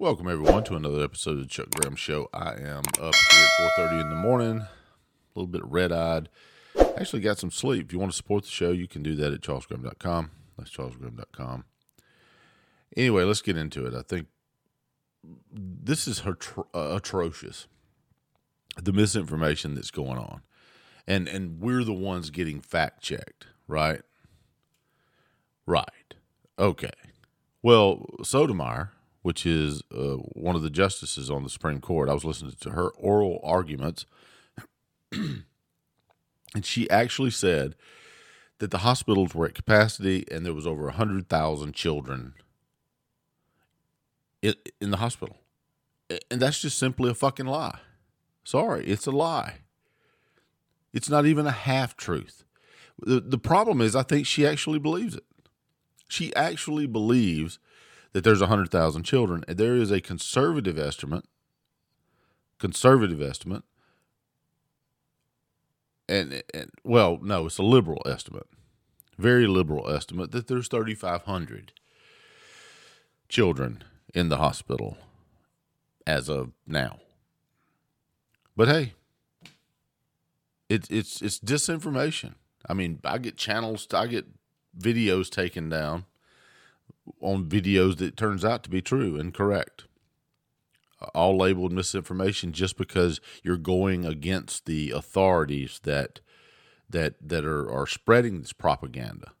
Welcome everyone to another episode of the Chuck Graham Show. I am up here at 4:30 in the morning, a little bit red-eyed. Actually got some sleep. If you want to support the show, you can do that at charlesgraham.com. That's charlesgraham.com. Anyway, let's get into it. I think this is atro- uh, atrocious. The misinformation that's going on. And and we're the ones getting fact checked, right? Right. Okay. Well, Sotomayor, which is uh, one of the justices on the Supreme Court, I was listening to her oral arguments, and she actually said that the hospitals were at capacity and there was over 100,000 children in, in the hospital. And that's just simply a fucking lie. Sorry, it's a lie. It's not even a half truth. The, the problem is, I think she actually believes it. She actually believes that there's 100,000 children, there is a conservative estimate, conservative estimate, and, and well, no, it's a liberal estimate, very liberal estimate that there's 3,500 children in the hospital as of now. But hey, it's it's it's disinformation. I mean, I get channels, I get videos taken down on videos that turns out to be true and correct. All labeled misinformation just because you're going against the authorities that that that are, are spreading this propaganda.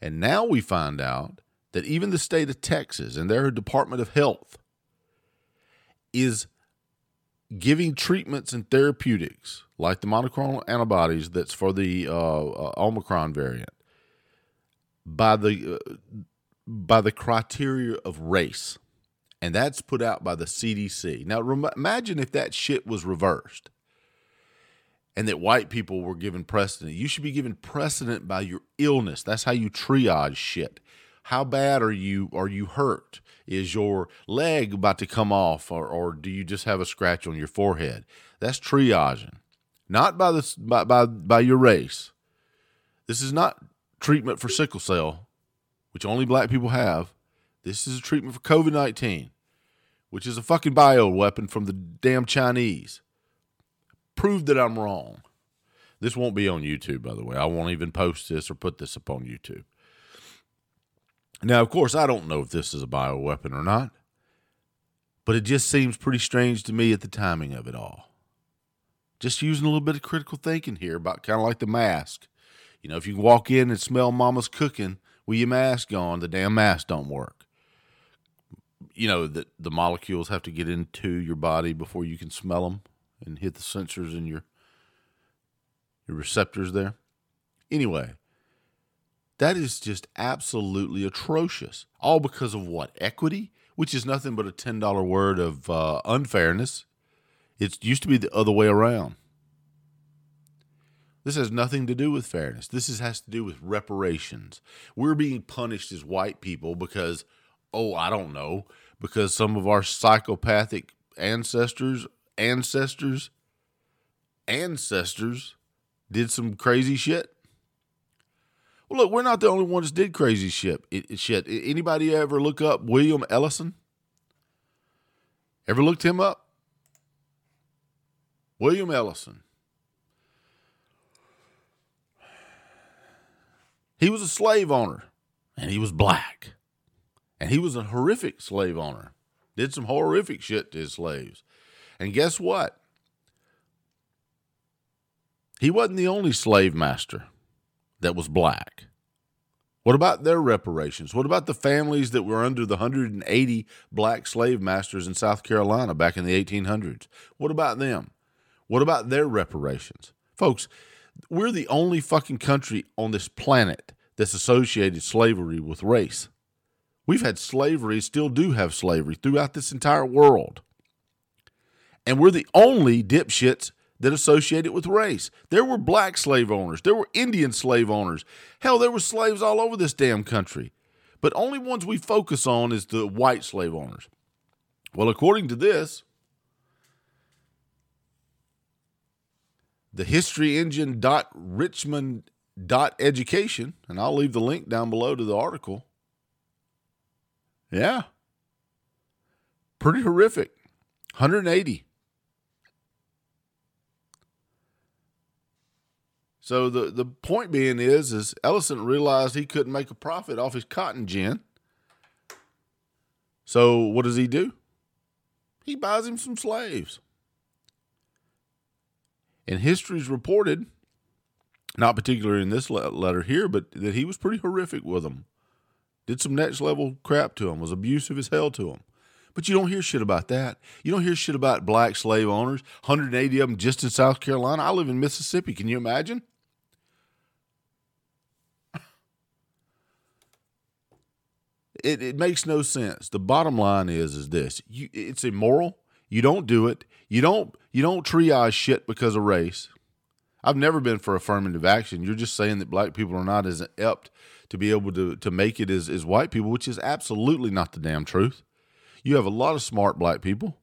And now we find out that even the state of Texas and their Department of Health is giving treatments and therapeutics like the monoclonal antibodies that's for the uh, uh, Omicron variant by the uh, by the criteria of race, and that's put out by the CDC. Now, imagine if that shit was reversed, and that white people were given precedent. You should be given precedent by your illness. That's how you triage shit. How bad are you? Are you hurt? Is your leg about to come off, or, or do you just have a scratch on your forehead? That's triaging, not by this by, by by your race. This is not treatment for sickle cell which only black people have. This is a treatment for COVID 19, which is a fucking bio weapon from the damn Chinese. Prove that I'm wrong. This won't be on YouTube, by the way. I won't even post this or put this up on YouTube. Now, of course, I don't know if this is a bio weapon or not, but it just seems pretty strange to me at the timing of it all. Just using a little bit of critical thinking here about kind of like the mask. You know, if you walk in and smell mama's cooking, with your mask on, the damn mask don't work. You know that the molecules have to get into your body before you can smell them and hit the sensors in your your receptors there. Anyway, that is just absolutely atrocious. All because of what? Equity, which is nothing but a $10 word of uh, unfairness. It used to be the other way around. This has nothing to do with fairness. This is, has to do with reparations. We're being punished as white people because, oh, I don't know, because some of our psychopathic ancestors, ancestors, ancestors did some crazy shit. Well, look, we're not the only ones did crazy shit. It, shit. Anybody ever look up William Ellison? Ever looked him up? William Ellison. He was a slave owner and he was black. And he was a horrific slave owner. Did some horrific shit to his slaves. And guess what? He wasn't the only slave master that was black. What about their reparations? What about the families that were under the 180 black slave masters in South Carolina back in the 1800s? What about them? What about their reparations? Folks, we're the only fucking country on this planet that's associated slavery with race. We've had slavery, still do have slavery throughout this entire world. And we're the only dipshits that associate it with race. There were black slave owners, there were Indian slave owners. Hell, there were slaves all over this damn country. But only ones we focus on is the white slave owners. Well, according to this, the history engine dot richmond dot education and i'll leave the link down below to the article yeah pretty horrific. 180. So the the point being is is Ellison realized he couldn't make a profit off his cotton gin. So what does he do? He buys him some slaves. And history's reported, not particularly in this letter here, but that he was pretty horrific with them. Did some next level crap to them, was abusive as hell to them. But you don't hear shit about that. You don't hear shit about black slave owners, 180 of them just in South Carolina. I live in Mississippi. Can you imagine? it, it makes no sense. The bottom line is is this: you, it's immoral. You don't do it. You don't you don't triage shit because of race. I've never been for affirmative action. You're just saying that black people are not as apt to be able to to make it as, as white people, which is absolutely not the damn truth. You have a lot of smart black people.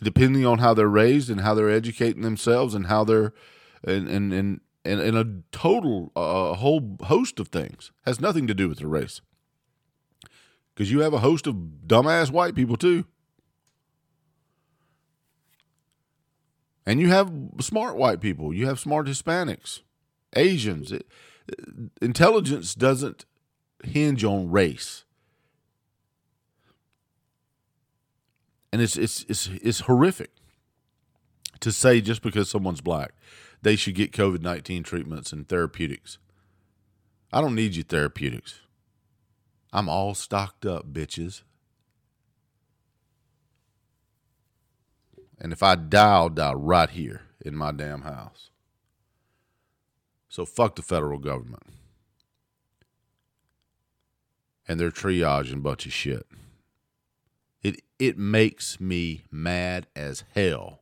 Depending on how they're raised and how they're educating themselves and how they're and and and and, and a total a uh, whole host of things has nothing to do with the race because you have a host of dumbass white people too. And you have smart white people. You have smart Hispanics, Asians. It, intelligence doesn't hinge on race. And it's, it's, it's, it's horrific to say just because someone's black, they should get COVID 19 treatments and therapeutics. I don't need your therapeutics. I'm all stocked up, bitches. And if I die, I'll die right here in my damn house. So fuck the federal government. And their triage and bunch of shit. It it makes me mad as hell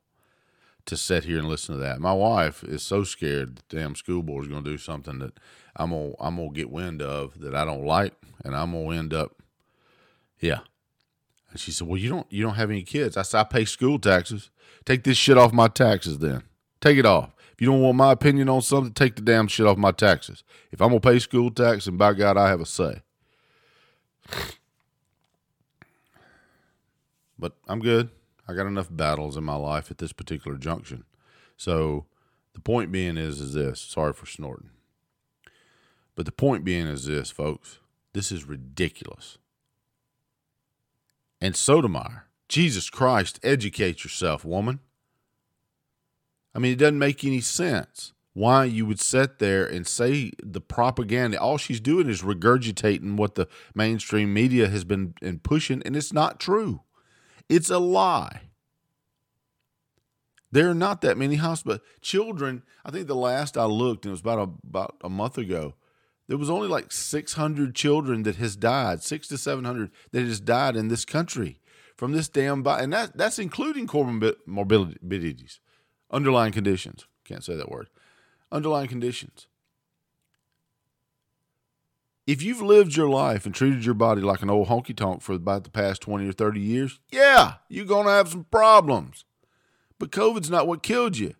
to sit here and listen to that. My wife is so scared the damn school board is going to do something that I'm gonna I'm gonna get wind of that I don't like, and I'm gonna end up, yeah. And she said, "Well, you don't you don't have any kids." I said, "I pay school taxes. Take this shit off my taxes, then. Take it off. If you don't want my opinion on something, take the damn shit off my taxes. If I'm gonna pay school tax, and by God, I have a say." But I'm good. I got enough battles in my life at this particular junction. So the point being is is this. Sorry for snorting. But the point being is this, folks. This is ridiculous. And Sotomayor, Jesus Christ, educate yourself, woman. I mean, it doesn't make any sense why you would sit there and say the propaganda. All she's doing is regurgitating what the mainstream media has been and pushing, and it's not true. It's a lie. There are not that many hospitals. Children, I think the last I looked, and it was about a, about a month ago, there was only like 600 children that has died, six to 700 that has died in this country from this damn virus. And that, that's including comorbidities, underlying conditions. Can't say that word. Underlying conditions. If you've lived your life and treated your body like an old honky tonk for about the past 20 or 30 years, yeah, you're going to have some problems. But COVID's not what killed you.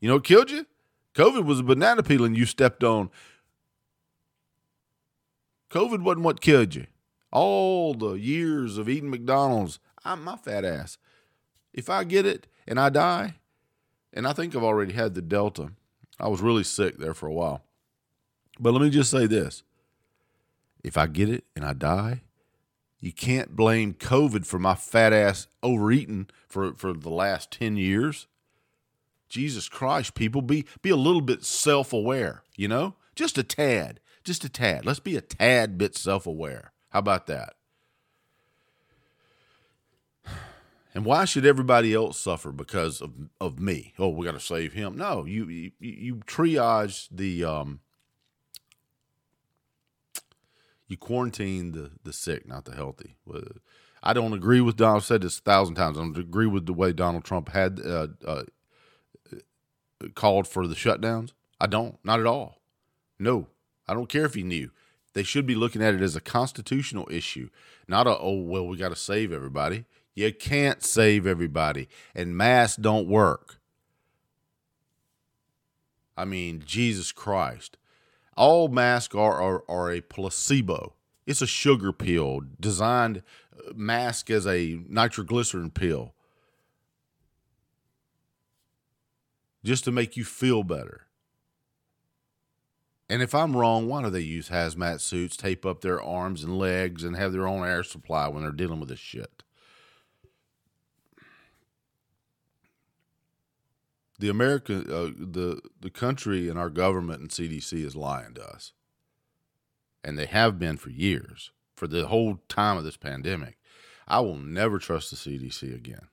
You know what killed you? COVID was a banana peeling you stepped on COVID wasn't what killed you. All the years of eating McDonald's, I'm my fat ass. If I get it and I die, and I think I've already had the Delta, I was really sick there for a while. But let me just say this if I get it and I die, you can't blame COVID for my fat ass overeating for, for the last 10 years. Jesus Christ, people, be, be a little bit self aware, you know? Just a tad just a tad. Let's be a tad bit self aware. How about that? And why should everybody else suffer because of, of me? Oh, we got to save him. No, you, you you triage the um you quarantine the the sick, not the healthy. I don't agree with Donald. I've said this a thousand times. I don't agree with the way Donald Trump had uh, uh, called for the shutdowns. I don't, not at all. No, I don't care if he knew. They should be looking at it as a constitutional issue, not a, oh, well, we got to save everybody. You can't save everybody, and masks don't work. I mean, Jesus Christ. All masks are, are, are a placebo. It's a sugar pill designed uh, mask as a nitroglycerin pill just to make you feel better. And if I'm wrong, why do they use hazmat suits, tape up their arms and legs, and have their own air supply when they're dealing with this shit? The American, uh, the the country and our government and CDC is lying to us, and they have been for years, for the whole time of this pandemic. I will never trust the CDC again.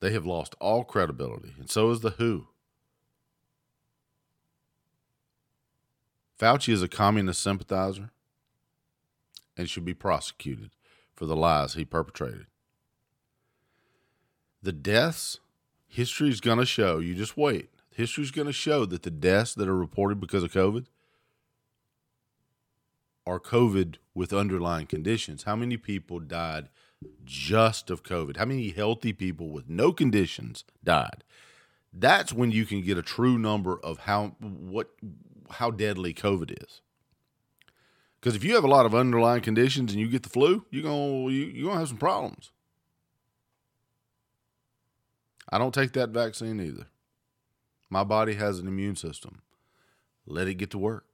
They have lost all credibility, and so has the WHO. Fauci is a communist sympathizer and should be prosecuted for the lies he perpetrated. The deaths, history is going to show, you just wait. History is going to show that the deaths that are reported because of COVID are COVID with underlying conditions. How many people died just of COVID? How many healthy people with no conditions died? That's when you can get a true number of how what how deadly COVID is. Because if you have a lot of underlying conditions and you get the flu, you're gonna you, you're gonna have some problems. I don't take that vaccine either. My body has an immune system. Let it get to work.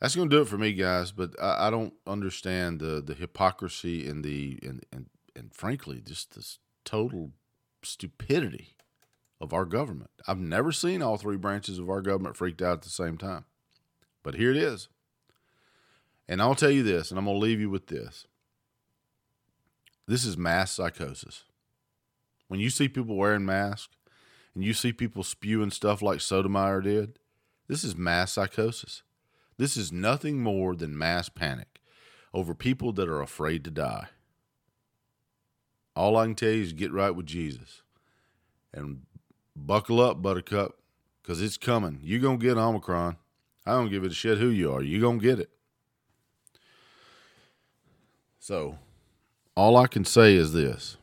That's gonna do it for me, guys. But I, I don't understand the the hypocrisy and the and and and frankly just this total stupidity of our government. I've never seen all three branches of our government freaked out at the same time. But here it is. And I'll tell you this, and I'm going to leave you with this. This is mass psychosis. When you see people wearing masks and you see people spewing stuff like Sotomayor did, this is mass psychosis. This is nothing more than mass panic over people that are afraid to die. All I can tell you is get right with Jesus and buckle up, Buttercup, because it's coming. You're going to get Omicron. I don't give a shit who you are. You're going to get it. So, all I can say is this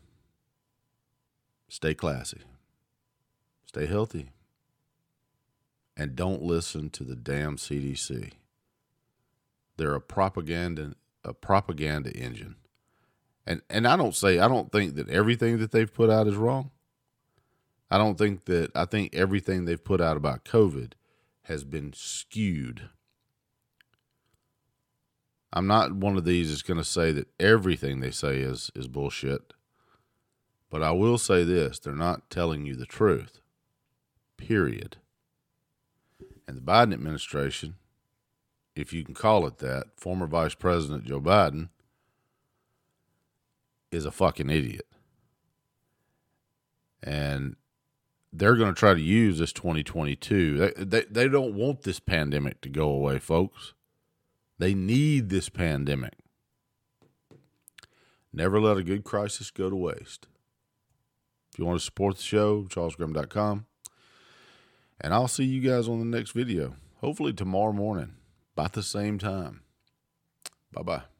stay classy, stay healthy, and don't listen to the damn CDC. They're a propaganda a propaganda engine. And and I don't say I don't think that everything that they've put out is wrong. I don't think that I think everything they've put out about COVID has been skewed. I'm not one of these that's going to say that everything they say is is bullshit. But I will say this, they're not telling you the truth. Period. And the Biden administration, if you can call it that, former Vice President Joe Biden is a fucking idiot. And they're going to try to use this 2022. They, they, they don't want this pandemic to go away, folks. They need this pandemic. Never let a good crisis go to waste. If you want to support the show, charlesgraham.com. And I'll see you guys on the next video, hopefully tomorrow morning, about the same time. Bye bye.